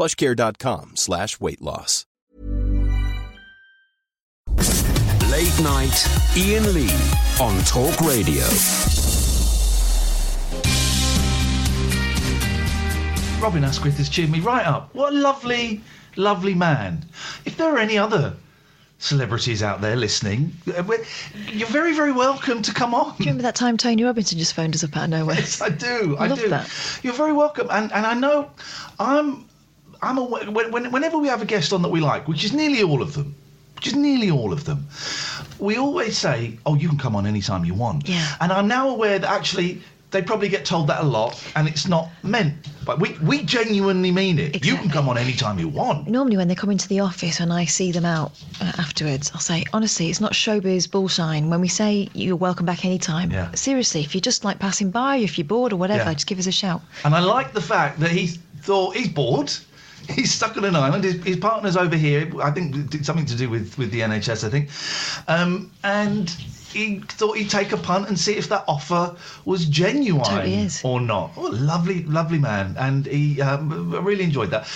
plushcare.com slash weight loss. Late night, Iain Lee on Talk Radio. Robin Asquith has cheered me right up. What a lovely, lovely man. If there are any other celebrities out there listening, uh, you're very, very welcome to come on. Do you remember that time Tony Robinson just phoned us up out of nowhere? Yes, I do. I, love do. that. You're very welcome. And and I know I'm I'm aware, when, when, whenever we have a guest on that we like, which is nearly all of them, which is nearly all of them, we always say, "Oh, you can come on anytime you want." Yeah. And I'm now aware that actually they probably get told that a lot, and it's not meant. But we we genuinely mean it. You can come on anytime you want. Normally, when they come into the office and I see them out uh, afterwards, I'll say, honestly, it's not showbiz bullshine. When we say you're welcome back anytime, Yeah. seriously, if you're just like passing by, if you're bored or whatever, Yeah. just give us a shout. And I like the fact that he thought he's bored. He's stuck on an island. His, his partner's over here. I think did something to do with, with the NHS. I think, um, and he thought he'd take a punt and see if that offer was genuine Totally is. or not. Oh, lovely, lovely man, and he um, really enjoyed that.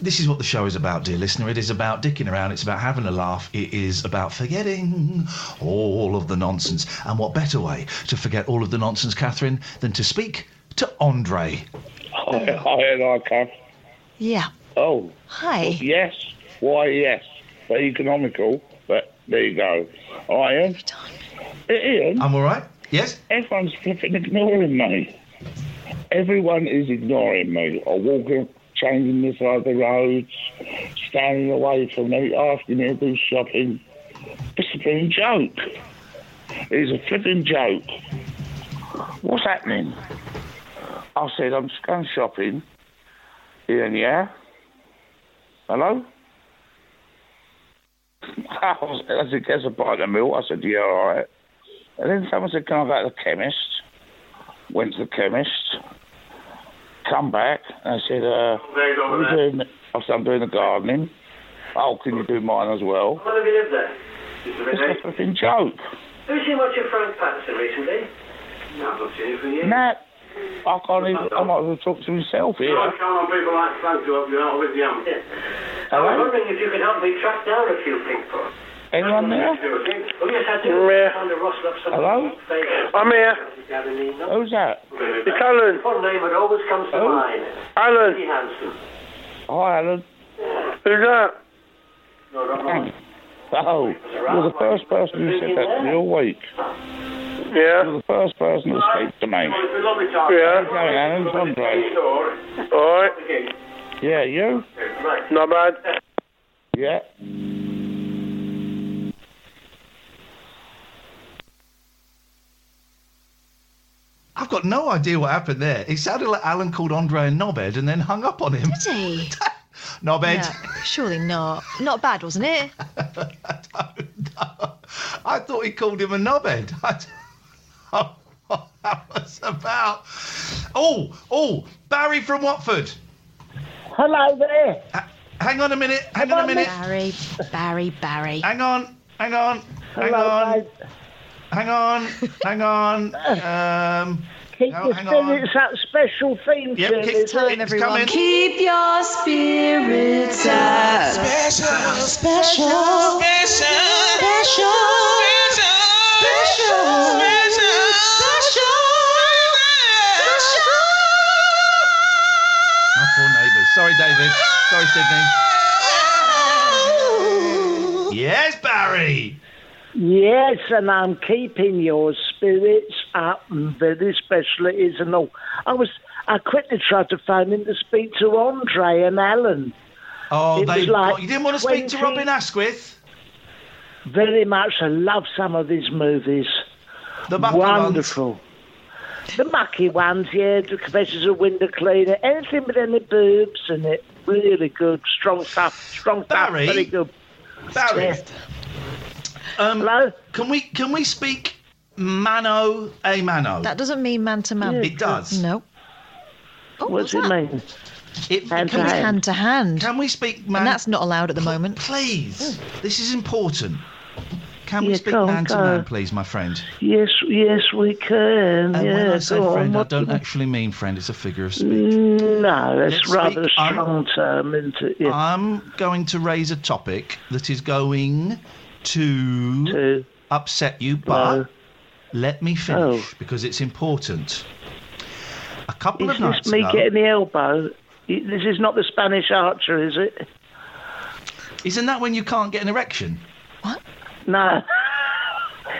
This is what the show is about, dear listener. It is about dicking around. It's about having a laugh. It is about forgetting all of the nonsense. And what better way to forget all of the nonsense, Catherine, than to speak to Andre? Hi, hi, hi, Kath. Yeah. Oh, Hi. yes. Why, yes. But economical. But there you go. I am. Iain, I'm all right. Yes. everyone's flipping ignoring me. Everyone is ignoring me. I walk in, changing the side of the roads, standing away from me, asking me to do shopping. It's a flipping joke. It's a flipping joke. What's happening? I said, I'm just going shopping. Iain, yeah? Hello? I was- I said, "Guess a pint of milk." I said, "Yeah, all right." And then someone said, "Can I go to the chemist?" Went to the chemist. Come back. And øh, er er I said, uh, "What are you doing?" I said, "I'm doing the gardening." Oh, can you do mine as well? How long have you lived there? Just a It's minute. a flipping joke. Have you seen much of Frank Patterson recently? No, I've not seen him for years. Nah, I can't even. I might as well talk to himself You here. can't on people like Frank to help you out with the amp. I was wondering if you could help me track down a few people. Anyone there? Oh, yes, I do. Yeah. Found a rustle of some Hello? I'm here. Who's that? It's Alan. One name that always comes to Who? mind. Alan. Hi, Alan. Who's that? No, no, no. Oh, you're the first person who said that to me all week. Yeah. You're the first person to speak to me. It's been lovely talking. Yeah. Going, Alan, it's Andre. All right. Yeah, you? Not bad. Yeah. I've got no idea what happened there. It sounded like Alan called Andre a knobhead and then hung up on him. Did he? knobhead. No, surely not. Not bad, wasn't it? I thought he called him a knobhead. I what that was about. Oh, oh, Barry from Watford. Hello there. H- hang on a minute. Hang on a minute. Barry, Barry, Barry. Hang on. Hang on. Hang Hello, on. mate. Hang on. Hang on. Um, Keep Oh, your hang on. spirits up. Special theme yep, tune. keep, is Time, it? it's everyone. coming. Keep your spirits up. Special, special, special, special, special, special, Sorry, David. Sorry, Sydney. Yes, Barry. Yes, and I'm keeping your spirits up, and very special it is and all. I was, I quickly tried to phone in to speak to Andre and Alan. Oh, It they. like you didn't want to speak to Robin Asquith. Very much. I love some of his movies. The mucky ones. Wonderful. The mucky ones, yeah. The Confessions of Window Cleaner. Anything with any boobs in it. Really good. Strong stuff. Strong stuff. Barry? Very good. Barry. Yeah. Um, Hello? Can we can we speak mano a mano? That doesn't mean man to man. It does. No. Oh, What's what's it mean? It, Hand can, to hand. Hand to hand. can we speak man? And that's not allowed at the moment. Please, this is important. Can we Yeah, speak on, man to man, please, my friend? Yes, yes, we can. And yeah, when I say oh, friend, on. I don't actually mean friend. It's a figure of speech. No, that's Let's rather speak- a I'm- term, isn't it? Yeah. I'm going to raise a topic that is going to to upset you, but No. let me finish Oh. because it's important. A couple is of nights this me ago, getting the elbow? This is not the Spanish archer, is it? isn't that when you can't get an erection? No,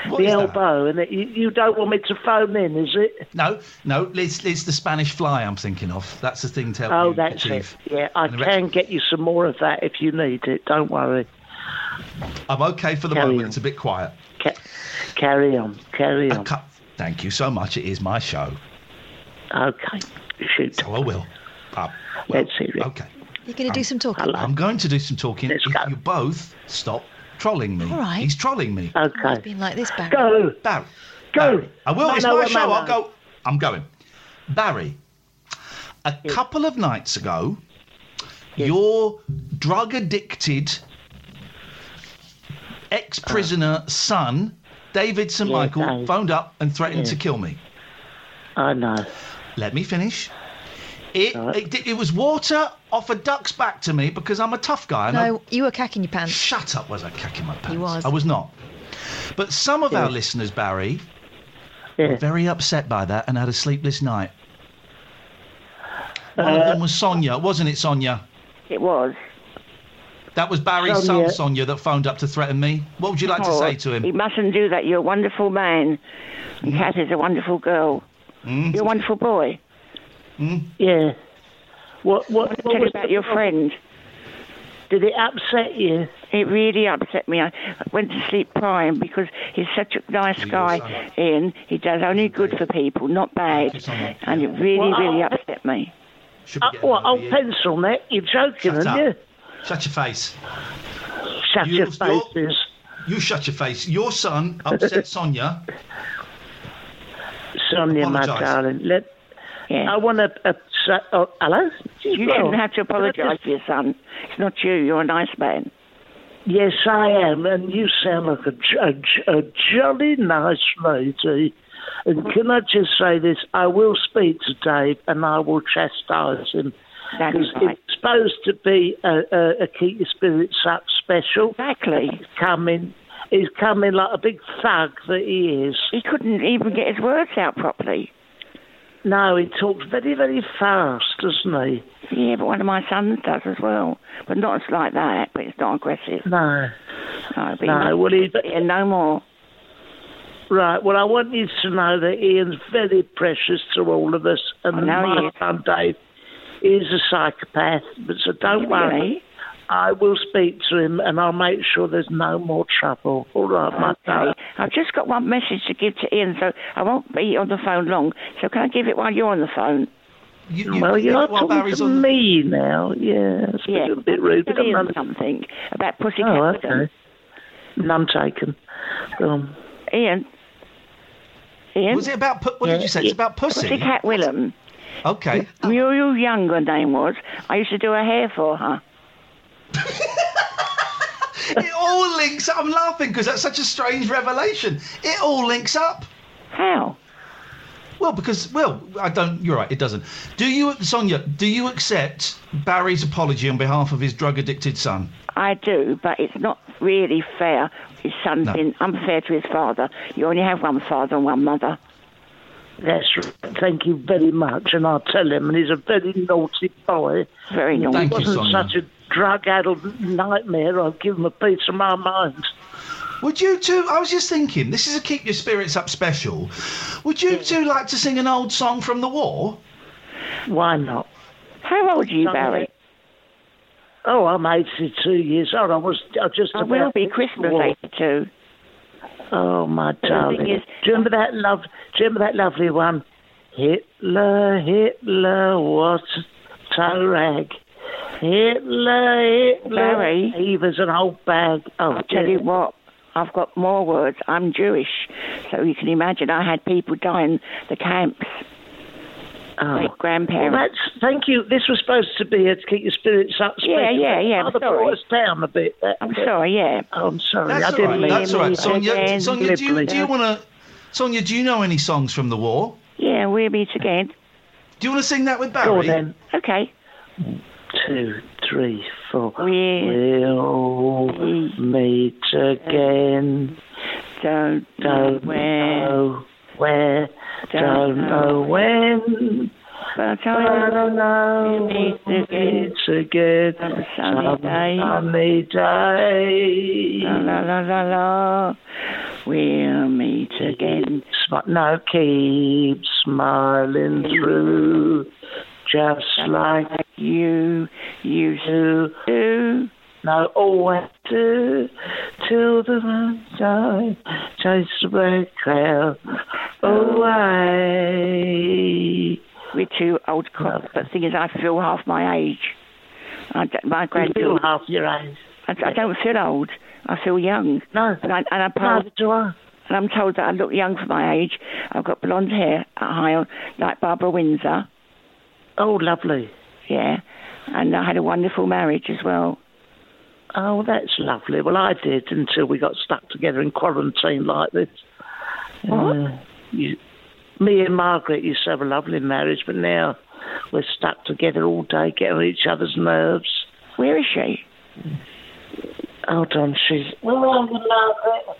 What the is that? elbow, and it, you, you don't want me to phone in, is it? No, no, it's, it's the Spanish fly I'm thinking of. That's the thing to help Oh, you that's achieve. it. Yeah, I an erection. can get you some more of that if you need it. Don't worry. I'm okay for the Carry moment. on. It's a bit quiet. Ca- carry on, carry on. cou- Thank you so much. It is my show, Okay, shoot. so I will. Uh, well, Let's hear it. Okay. You're going to do some talking. I'm going to do some talking Let's if go. you both stop trolling me. All right. He's trolling me. It's Okay, been like this, Barry. go. Barry. Go. Barry. I will. it's Mano my a show. I'll go. I'm going. Barry. A couple of nights ago, your drug addicted ex prisoner ah. son, David St. Yeah, Michael, Dave. phoned up and threatened Yeah. to kill me. I know. Let me finish. It, Right. it, it was water off a duck's back to me because I'm a tough guy. and I- No, you were cacking your pants. Shut up, was I cacking my pants? was. I was not. But some of our listeners, Barry, Yeah. were very upset by that and had a sleepless night. One of Uh, them was Sonia, wasn't it, Sonia? It was. That was Barry's Sonia. son, Sonia, that phoned up to threaten me. What would you like to Oh, say to him? He mustn't do that. You're a wonderful man. And Kat is a wonderful girl. Mm? You're a wonderful boy. Yeah. What? What? Tell what was about your problem? friend. Did it upset you? It really upset me. I went to sleep crying because he's such a nice guy, Iain. He does only good for people, not bad. And it really, Well, really I- upset me. Should be Uh, getting what? Old you. pencil neck? You're joking, Shut aren't up. you? Shut your face. Shut You- your faces. You shut your face. Your son upset Sonia. Sonia, my darling. Let, Yeah. I want to. Oh, hello? You Well, shouldn't have to apologise for your son. It's not you. You're a nice man. Yes, I am, and you sound like a, a, a jolly nice lady. And can I just say this? I will speak to Dave, and I will chastise him. That's Because right. it's supposed to be a, a, a keep your spirits up special. Exactly. He's coming. He's coming like a big thug that he is. He couldn't even get his words out properly. No, he talks very, very fast, doesn't he? Yeah, but one of my sons does as well. But not as like that, but it's not aggressive. No. No, but No, well, he, yeah, no more. Right. Well, I want you to know that Iain's very precious to all of us, and I know he my son Dave is a psychopath. But so don't worry. Really? I will speak to him, and I'll make sure there's no more trouble. All right, my Okay. darling. I've just got one message to give to Iain, so I won't be on the phone long. So can I give it while you're on the phone? You, you, Well, you you're know talking Barry's to on. me now. Yeah, it's Yeah. a bit rude. Tell but I'm not- something about Pussycat Oh, Willum. okay. None taken. Um, Iain. Iain. Was it about? pu- What did you say? It's about pussy. Pussycat Willum. Okay. Muriel Young, her name was. I used to do her hair for her. it all links up. I'm laughing because that's such a strange revelation. It all links up. How? Well, because well, I don't. You're right. It doesn't. Do you, Sonia? Do you accept Barry's apology on behalf of his drug-addicted son? I do, but it's not really fair. His son's No. been unfair to his father. You only have one father and one mother. that's right. Thank you very much, and I'll tell him. And he's a very naughty boy. Very naughty. Thank he you, wasn't Sonia. such a drug-addled nightmare, I'd give them a piece of my mind. Would you two? I was just thinking, this is a keep your spirits up special. Would you two like to sing an old song from the war? Why not? How old are you, Something- Barry? Oh, I'm 82 years old. I was I just I about will be Christmas wall. 82. Oh, my darling. is- do you remember that love? Do you remember that lovely one? Hitler, Hitler, what a rag. Hitler, Hitler. Barry? He was an old bag. Oh, I'll tell you what, I've got more words. I'm Jewish, so you can imagine I had people die in the camps. Oh. Great Well, grandparents. that's thank you. This was supposed to be a to keep your spirits up. Yeah, yeah, yeah, I'm sorry. brought us down a bit. That- I'm that- sorry, yeah. Oh, I'm sorry. That's I all didn't right. mean That's all right. it Sonia, Sonia, do you, do you want to? Sonia, do you know any songs from the war? Yeah, we'll meet again. Do you want to sing that with Barry? Go on then. Okay. Two, three, four. We'll meet again. Don't Don't where, know where. Don't Don't know know when. but I don't know. We'll meet again. Meet again. A sunny day. sunny day. La la la la la. We'll meet again. Smi- no, keep smiling through, just like You used to do. no always do, till the time chase the cloud away. We're two old crops, but the thing is, I feel half my age. I my You feel half your age. I, I don't feel old. I feel young. No, And, I, and, I'm neither told, do I. and I'm told that I look young for my age. I've got blonde hair, high on, like Barbara Windsor. Oh, lovely. Yeah. And I had a wonderful marriage as well. Oh, that's lovely. Well, I did until we got stuck together in quarantine like this. What? Uh, you, me and Margaret used to have a lovely marriage, but now we're stuck together all day, getting on each other's nerves. Where is she? Hold on, she's. Where are you, Margaret?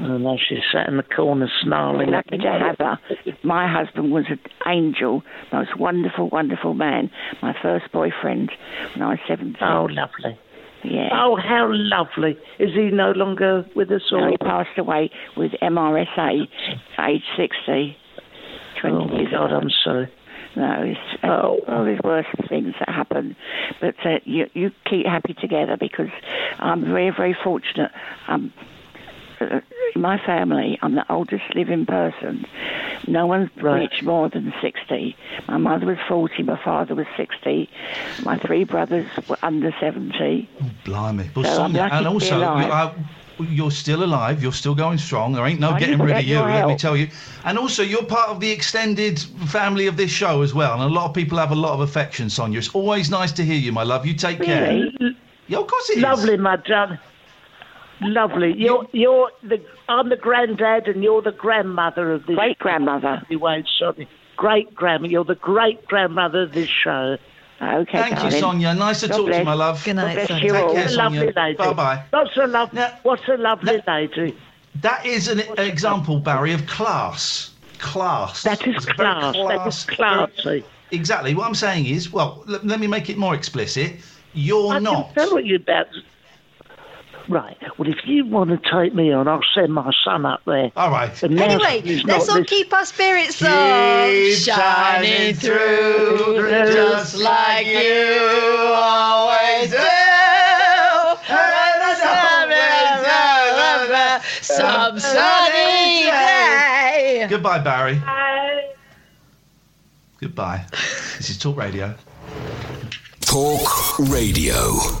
Oh no, she's sat in the corner snarling. at Lucky to have her. My husband was an angel, most wonderful, wonderful man. My first boyfriend when I was 17. Oh, lovely. yeah. Oh, how lovely. Is he no longer with us No, he passed away with MRSA age 60. 20 Oh, years God, ago. I'm sorry. No, it's, Oh. all these worse things that happen. But uh, you, you keep happy together because I'm very, very fortunate. Um, uh, my family, I'm the oldest living person. No one's Right. reached more than 60. My mother was 40, my father was 60. My three brothers were under 70. Blimey. Well, So I'm Sonia, lucky and to also, you, alive. uh, you're still alive. You're still going strong. There ain't no I getting need to rid of you, your let me tell you. And also, you're part of the extended family of this show as well. And a lot of people have a lot of affection, Sonia. It's always nice to hear you, my love. You take care. Yeah, of course it is. Lovely, my darling. Lovely. You're you're the I'm the granddad and you're the grandmother of this. Great grandmother. Anyway, sorry. Great grandma. You're the great grandmother of this show. Okay, Thank you. Sonia. Nice to God talk to you, my love. Good night, bless Sonia. you Take all. care, What a lovely Sonia. Bye bye. What's a love? Now- What's a lovely Now- lady? That is an example, Barry, of class. Class. That is It's a class. That is classy. Exactly. What I'm saying is, well, l- let me make it more explicit. You're I not. can tell what you're about. Right. Well, if you want to take me on, I'll send my son up there. All right. And Anyway, let's all this- keep our spirits up. Shining through, just like you always do. Some sunny day. Goodbye, Barry. Goodbye. This is Talk Radio. Talk Radio.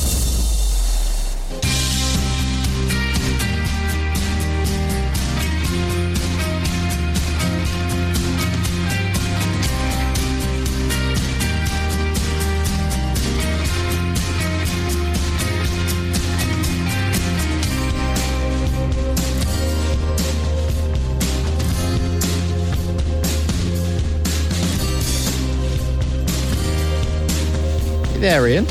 There, Iain.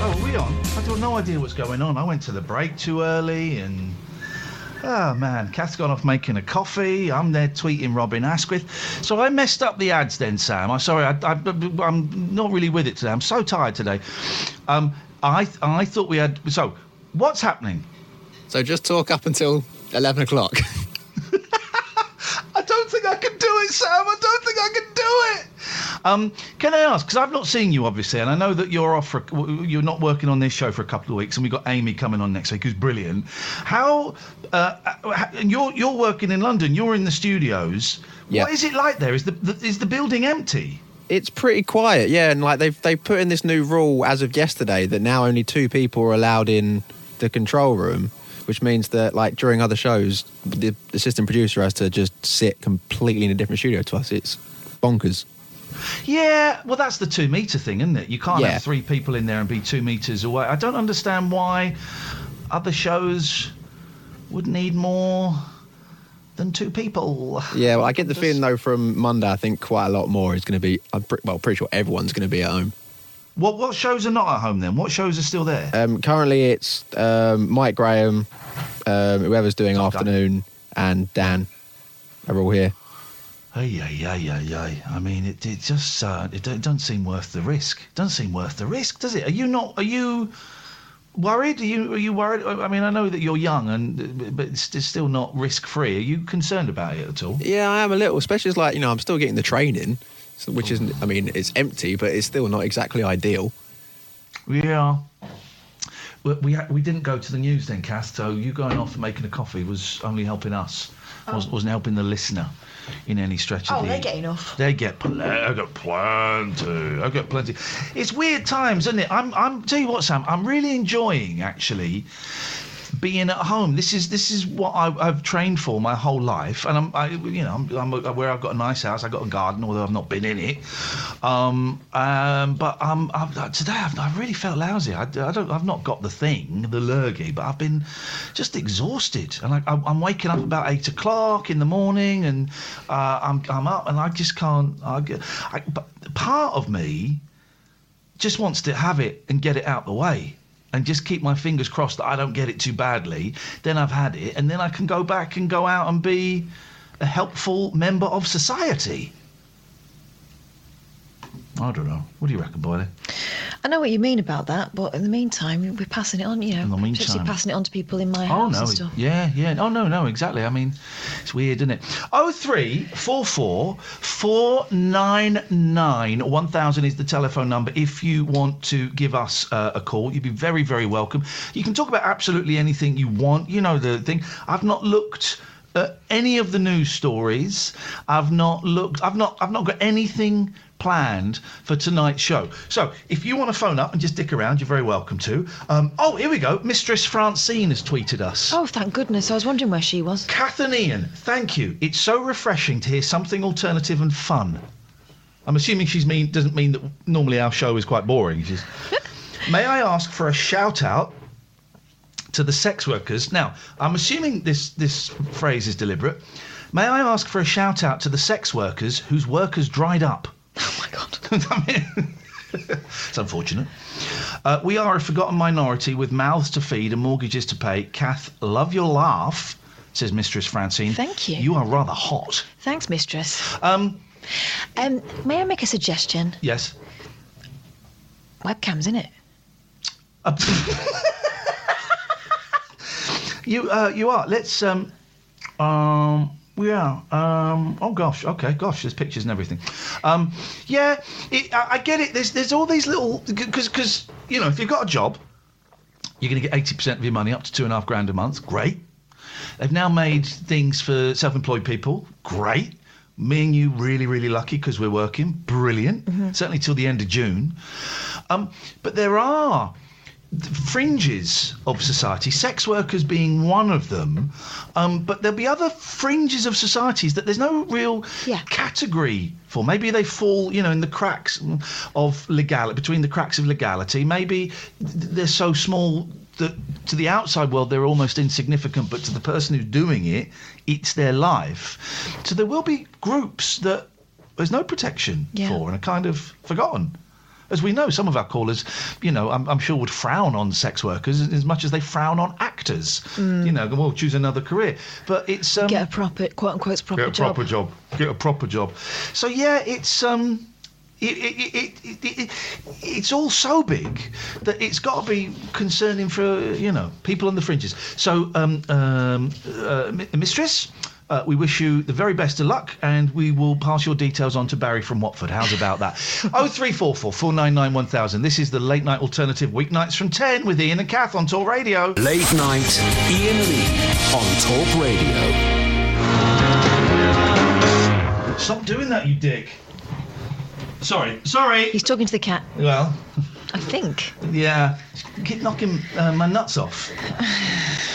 Oh, are we on? I got no idea what's going on. I went to the break too early and. Oh man, Kath's gone off making a coffee. I'm there tweeting Robin Asquith. So I messed up the ads then, Sam. I'm sorry, I, am not really with it today. I'm so tired today. Um, I, I thought we had. So, what's happening? So just talk up until 11 o'clock. I don't think I can do it, Sam. I don't think I can do it. Um, can I ask? Because I've not seen you, obviously, and I know that you're off for you're not working on this show for a couple of weeks, and we've got Amy coming on next week, who's brilliant. How? Uh, and you're you're working in London. You're in the studios. Yeah. What is it like there? Is the, the is the building empty? It's pretty quiet, yeah, and like they've they put in this new rule as of yesterday that now only two people are allowed in the control room which means that like during other shows, the assistant producer has to just sit completely in a different studio to us. It's bonkers. Yeah, well, that's the two meter thing, isn't it? You can't Yeah. have three people in there and be two meters away. I don't understand why other shows would need more than two people. Yeah, well, I get the feeling though from Monday, I think quite a lot more is going to be. I'm pre- well, pretty sure everyone's going to be at home. What what shows are not at home then? What shows are still there? Um, currently, it's um, Mike Graham, um, whoever's doing afternoon, and Dan are all here. Ay, ay, ay, ay, ay. I mean, it, it just uh, it don't, don't seem worth the risk. Doesn't seem worth the risk, does it? Are you not? Are you worried? Are you are you worried? I mean, I know that you're young, and but it's, it's still not risk free. Are you concerned about it at all? Yeah, I am a little, especially as like you know I'm still getting the training, so, which isn't. I mean, it's empty, but it's still not exactly ideal. Yeah. We, we we didn't go to the news then, Kath. So you going off and making a coffee was only helping us. Was, wasn't helping the listener in any stretch of the. Oh, the. they get enough. They get plenty. I got plenty. I got plenty. It's weird times, isn't it? I'm. I'm. Tell you what, Sam. I'm really enjoying actually being at home. This is this is what I, I've trained for my whole life, and I'm. I, you know, I'm, I'm where I've got a nice house. I've got a garden, although I've not been in it. Um. Um. But um. I've, today I've, I've really felt lousy. I, I don't. I've not got the thing, the lurgy, but I've been just exhausted, and I, I'm waking up about eight o'clock in the morning, and uh, I'm I'm up, and I just can't. I, I, but part of me just wants to have it and get it out the way and just keep my fingers crossed that I don't get it too badly. Then I've had it, and then I can go back and go out and be a helpful member of society. I don't know. What do you reckon, Boyle? I know what you mean about that, but in the meantime, we're passing it on, you know, In the meantime. passing it on to people in my Oh house no, and stuff. yeah, yeah. Oh no, no, exactly. I mean, it's weird, isn't it? Oh three four four four nine nine one thousand is the telephone number. If you want to give us uh, a call, you'd be very, very welcome. You can talk about absolutely anything you want. You know the thing. I've not looked at any of the news stories. I've not looked. I've not. I've not got anything planned for tonight's show. So if you want to phone up and just dick around, you're very welcome to. Um, oh, here we go. Mistress Francine has tweeted us. Oh, thank goodness. I was wondering where she was. Kath and Iain, thank you. It's so refreshing to hear something alternative and fun. I'm assuming she's mean doesn't mean that normally our show is quite boring. She's, May I ask for a shout out to the sex workers? Now, I'm assuming this this phrase is deliberate. May I ask for a shout out to the sex workers whose work has dried up? Oh my god. it's unfortunate. Uh, we are a forgotten minority with mouths to feed and mortgages to pay. Kath, love your laugh, says Mistress Francine. Thank you. You are rather hot. Thanks, mistress. Um, Um, may I make a suggestion? yes. Webcams, innit? You uh, you are. Let's um um yeah um oh gosh okay gosh there's pictures and everything. Um yeah it, I, I get it there's there's all these little because because you know if you've got a job you're going to get 80% of your money up to two and a half grand a month great. They've now made things for self-employed people great. Me and you really really lucky because we're working brilliant certainly till the end of June. Um but there are fringes of society, sex workers being one of them. Um, but there'll be other fringes of societies that there's no real category for. Maybe they fall, you know, in the cracks of legality, between the cracks of legality. Maybe they're so small that to the outside world they're almost insignificant, but to the person who's doing it, it's their life. So there will be groups that there's no protection Yeah. for and are kind of forgotten. As we know, some of our callers, you know, I'm, I'm sure would frown on sex workers as much as they frown on actors. You know, well, choose another career. But it's um, Get a proper, quote unquote, proper job. get a job. proper job. Get a proper job. So yeah, it's um, it, it, it, it, it, it, it's all so big that it's got to be concerning for you know people on the fringes. So um, um, uh, mistress. Uh, we wish you the very best of luck, and we will pass your details on to Barry from Watford. How's about that? Oh three four four four nine nine one thousand. This is the late night alternative weeknights from ten with Iain and Kath on Talk Radio. Late night, Iain Lee on Talk Radio. Stop doing that, you dick. Sorry, sorry. He's talking to the cat. Well, I think. Yeah, keep knocking uh, my nuts off.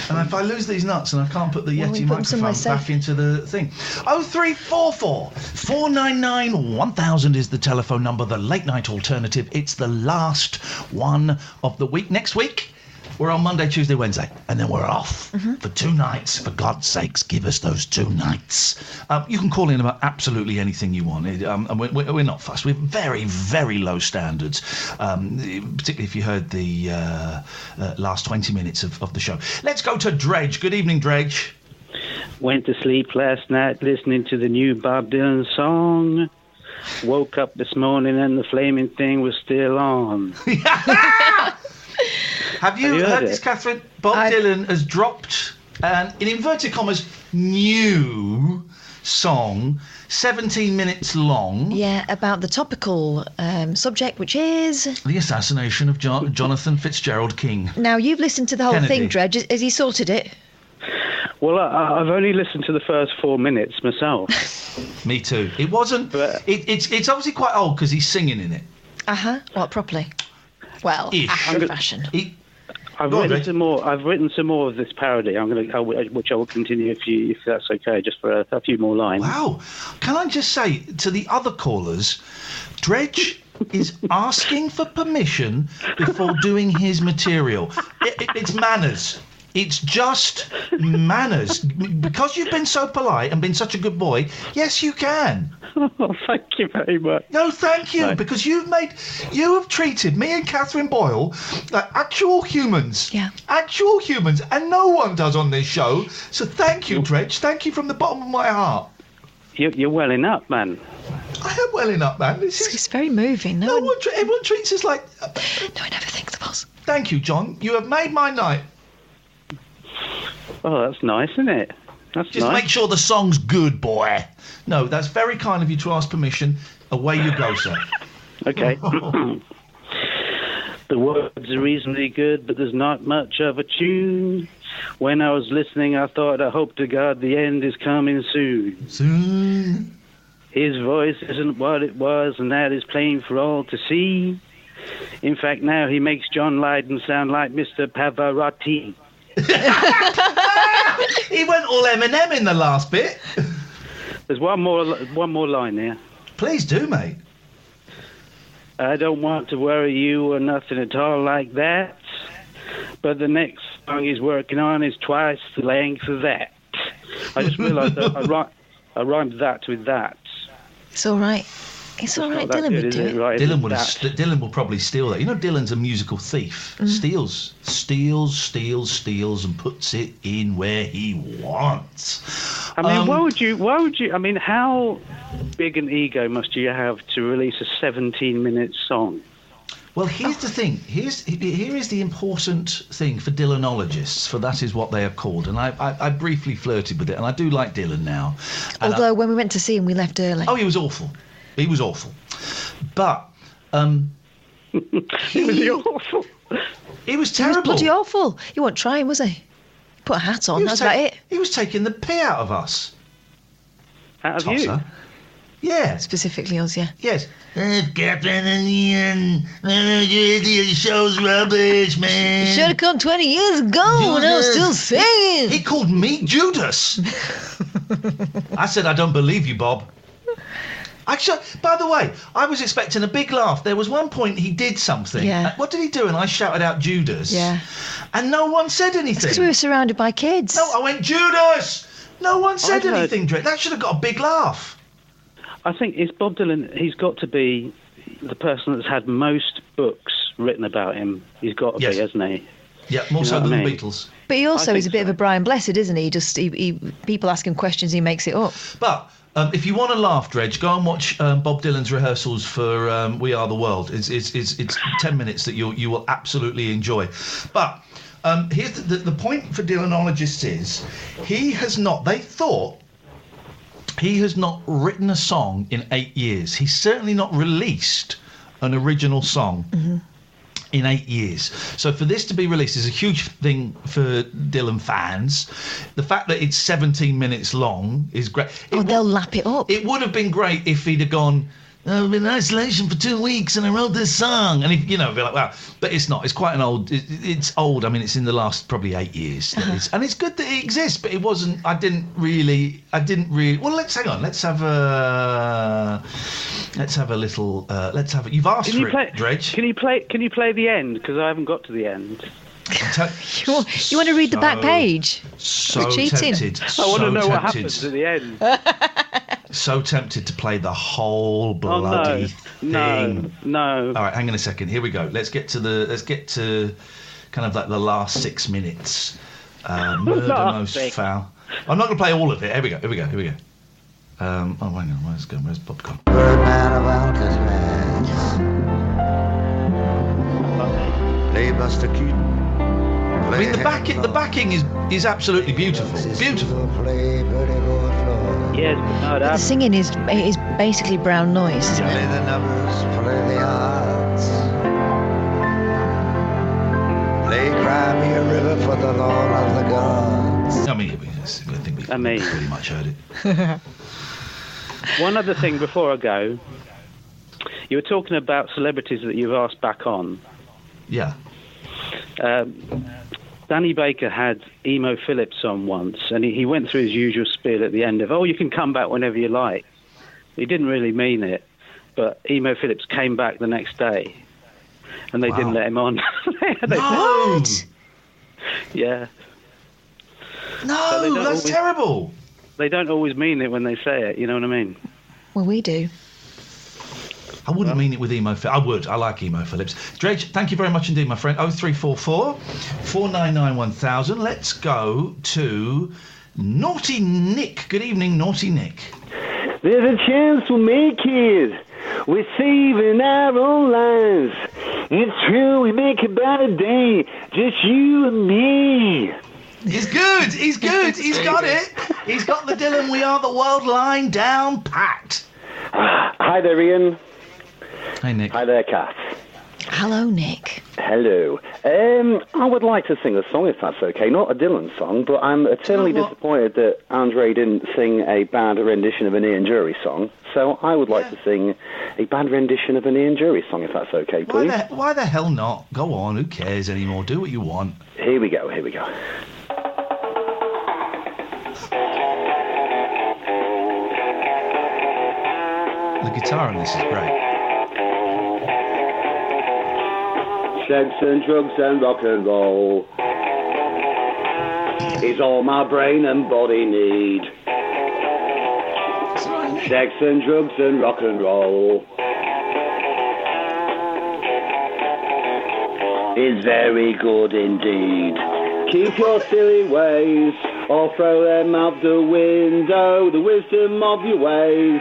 And if I lose these nuts and I can't put the Well, Yeti microphone back safe. into the thing. Oh three four four four nine nine one thousand is the telephone number. The late night alternative. It's the last one of the week. Next week. We're on Monday, Tuesday, Wednesday, and then we're off Mm-hmm. for two nights. For God's sakes, give us those two nights. Um, you can call in about absolutely anything you want. It, Um, and we're, we're we're not fussed. We're very, very low standards, um, particularly if you heard the uh, uh, last 20 minutes of, of the show. Let's go to Dredge. Good evening, Dredge. Went to sleep last night listening to the new Bob Dylan song. Woke up this morning and the flaming thing was still on. Have you, Have you heard, heard this. Catherine? Bob Dylan has dropped an, in inverted commas, new song, 17 minutes long. Yeah, about the topical um, subject, which is. The assassination of jo- Jonathan Fitzgerald King. Now, you've listened to the whole Kennedy. thing, Dredge. Has- Has he sorted it? Well, I, I've only listened to the first four minutes myself. Me too. It wasn't. It, it's it's obviously quite old because he's singing in it. Uh huh. What, properly? Well, Ish. after fashion. I've Go on, written Dave. some more. I've written some more of this parody. I'm going to, which I will continue if you, if that's okay, just for a, a few more lines. Wow. Can I just say to the other callers, Dredge is asking for permission before doing his material. It- it- it's manners. It's just manners. Because you've been so polite and been such a good boy, yes, you can. Oh, thank you very much. No, thank you, No. because you've made, you have treated me and Catherine Boyle like actual humans. Yeah. Actual humans, and no one does on this show. So thank you, Dredge. Thank you from the bottom of my heart. You're, you're welling up, man. I am welling up, man. This is It's very moving. No, no one, one. Everyone treats us like. Uh, no one ever thinks of us. Thank you, John. You have made my night. Oh, that's nice, isn't it? That's Just nice. make sure the song's good, boy. No, that's very kind of you to ask permission. Away you go, sir. Okay. the words are reasonably good, but there's not much of a tune. When I was listening, I thought, I hope to God the end is coming soon. Soon. His voice isn't what it was, and that is plain for all to see. In fact, now he makes John Lydon sound like Mr. Pavarotti. he went all Eminem in the last bit. There's one more, one more line there. Please do, mate. I don't want to worry you or nothing at all like that. But the next song he's working on is twice the length of that. I just realised that I, ri- I rhymed that with that. It's all right. It's all right. Dylan good, would do it? it. Right, Dylan would have st- Dylan will probably steal that. You know, Dylan's a musical thief. Mm. Steals, steals, steals, steals, and puts it in where he wants. I mean, Um, why would you? Why would you? I mean, how big an ego must you have to release a 17-minute song? Well, here's the thing. Here's here is the important thing for Dylanologists, for that is what they are called. And I, I, I briefly flirted with it, and I do like Dylan now. And I- Although when we went to see him, we left early. oh, he was awful. He was awful. But um, He was awful. he was terrible. He was bloody awful. He wasn't trying, was he? Put a hat on. That's was about ta- it. He was taking the pee out of us. Out of Tosser. you. Yeah. Specifically us, yeah. Yes. Uh, Captain Iain, uh, the show's rubbish, man. You should have come 20 years ago when I was still singing. He called me Judas. I said, I don't believe you, Bob. Actually, by the way, I was expecting a big laugh. There was one point he did something. Yeah. Uh, What did he do? And I shouted out Judas. Yeah. And no one said anything. Because we were surrounded by kids. No, I went Judas. No one said I've anything, Drake. That should have got a big laugh. I think it's Bob Dylan. He's got to be the person that's had most books written about him. He's got to Yes. be, hasn't he? Yeah, more You so know what than I the? Beatles. But he also is a think bit of a Brian Blessed, isn't he? Just he, he, people ask him questions, he makes it up. But um, if you want to laugh, Dredge, go and watch um, Bob Dylan's rehearsals for um, "We Are the World." It's it's it's, it's ten minutes that you you will absolutely enjoy. But um, here's the, the the point for Dylanologists is he has not. They thought he has not written a song in eight years. He's certainly not released an original song in eight years. So for this to be released is a huge thing for Dylan fans. The fact that it's 17 minutes long is great. It, Oh, they'll lap it up. it would have been great if he'd have gone. "Oh, I've been in isolation for two weeks and I wrote this song, and if, you know, be like, wow. But it's not. It's quite an old. It, it's old. I mean, it's in the last probably eight years, that it's- and it's good that it exists. But it wasn't. I didn't really. I didn't really. Well, let's hang on. Let's have a. Let's have a little. Uh, let's have. A, you've asked Can for you it, play? Dredge. Can you play? Can you play the end? Because I haven't got to the end. You want, you want to read the back page? So We're cheating. tempted. I want so to know what happens at the end. So tempted to play the whole Oh bloody no, thing. no, no. All right, hang on a second. Here we go. Let's get to the. Let's get to kind of like the last six minutes. Uh, murder most six. foul. I'm not going to play all of it. Here we go. Here we go. Here we go. Um, oh, hang on. Where's going? Where's Bob gone? Birdman of Alcatraz. Play Buster Keaton. I mean, the backing. The backing is is absolutely beautiful. Beautiful. Play Pretty Boy Floyd. Yes, but no, The singing is is basically brown noise, isn't Play it? the numbers, play the odds. Play Cry Me a River for the Lord of the Gods. I mean, I think we I mean- pretty much heard it. one other thing before I go. You were talking about celebrities that you've asked back on. Yeah. Um, Danny Baker had Emo Philips on once, and he, he went through his usual spiel at the end of, "Oh, you can come back whenever you like." He didn't really mean it, but Emo Philips came back the next day, and they Wow. didn't let him on. They- No. yeah, No, they that's always- terrible. they don't always mean it when they say it. You know what I mean? Well, we do. I wouldn't mean it with emo. Phil- I would. I like emo Philips. Dredge, thank you very much indeed, my friend. Oh three four four, four nine nine one thousand. Let's go to Naughty Nick. Good evening, Naughty Nick. There's a chance we'll make it. We're saving our own lives. It's true, we make it by the day. Just you and me. He's good. He's good. He's got it. He's got the Dylan We Are the World line down pat. Hi there, Iain. Hey, Nick. Hi there, Kat. Hello, Nick. Hello. Um, I would like to sing a song if that's okay. Not a Dylan song, but I'm eternally what? disappointed that Andre didn't sing a bad rendition of an Ian Dury song. So I would like to sing a bad rendition of an Ian Dury song if that's okay, Why please. the, why the hell not? Go on. Who cares anymore? Do what you want. Here we go, here we go. The guitar on this is great. Sex and drugs and rock and roll is all my brain and body need. Sex and drugs and rock and roll. Is very good indeed. Keep your silly ways, or throw them out the window, the wisdom of your ways.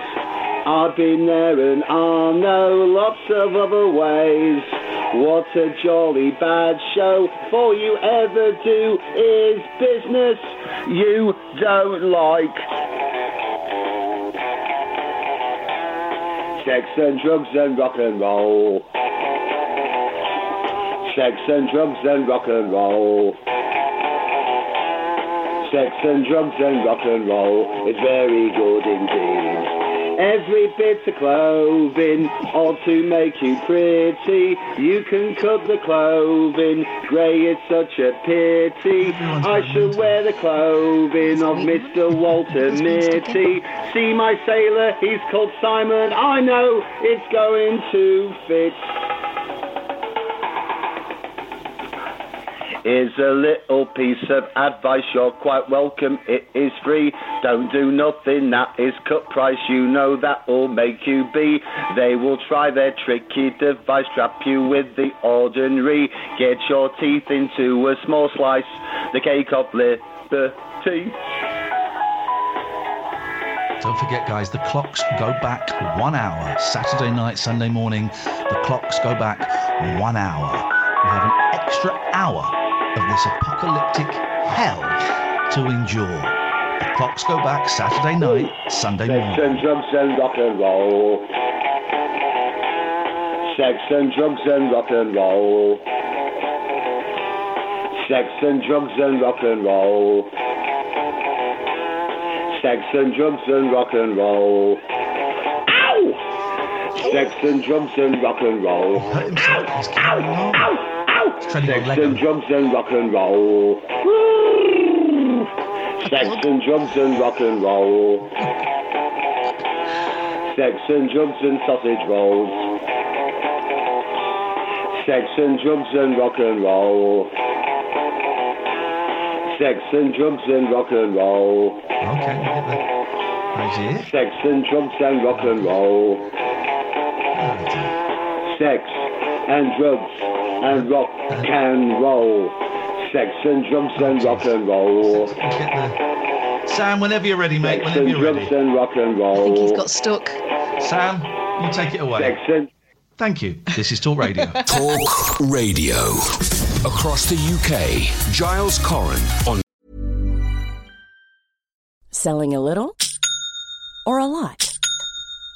I've been there and I know lots of other ways. What a jolly bad show. All you ever do is business you don't like. Sex and drugs and rock and roll. Sex and drugs and rock and roll. Sex and drugs and rock and roll. It's very good indeed. Every bit of clothing ought to make you pretty. You can cut the clothing, grey it's such a pity. I shall wear the clothing of Mr. Walter Mitty. See my sailor, he's called Simon. I know it's going to fit. Here's a little piece of advice, you're quite welcome, it is free. Don't do nothing that is cut price, you know that will make you be. They will try their tricky device, trap you with the ordinary. Get your teeth into a small slice, the cake of liberty. Don't forget, guys, the clocks go back one hour. Saturday night, Sunday morning, the clocks go back one hour. We have an extra hour of this apocalyptic hell to endure. The clocks go back Saturday night, Sunday morning. Sex and drugs and rock and roll. Sex and drugs and rock and roll. Sex and drugs and rock and roll. Sex and drugs and rock and roll. Ow! Sex and drugs and rock and roll. Ow! Ow! Ow! Sex and drugs and rock and roll. Sex and drugs and rock and roll. Sex and drugs and sausage rolls. Sex and drugs and rock and roll. Sex and drugs and rock and roll. Okay. Sex and drugs and rock and roll. Sex and drugs and rock and roll. Sex and drugs and rock and roll. Sam, whenever you're ready, mate, Sex whenever and you're drugs ready. and rock and roll. I think he's got stuck. Sam, you take it away. Sex and Thank you. This is Talk Radio. Talk Radio. Across the UK, Giles Coren on Selling a little or a lot?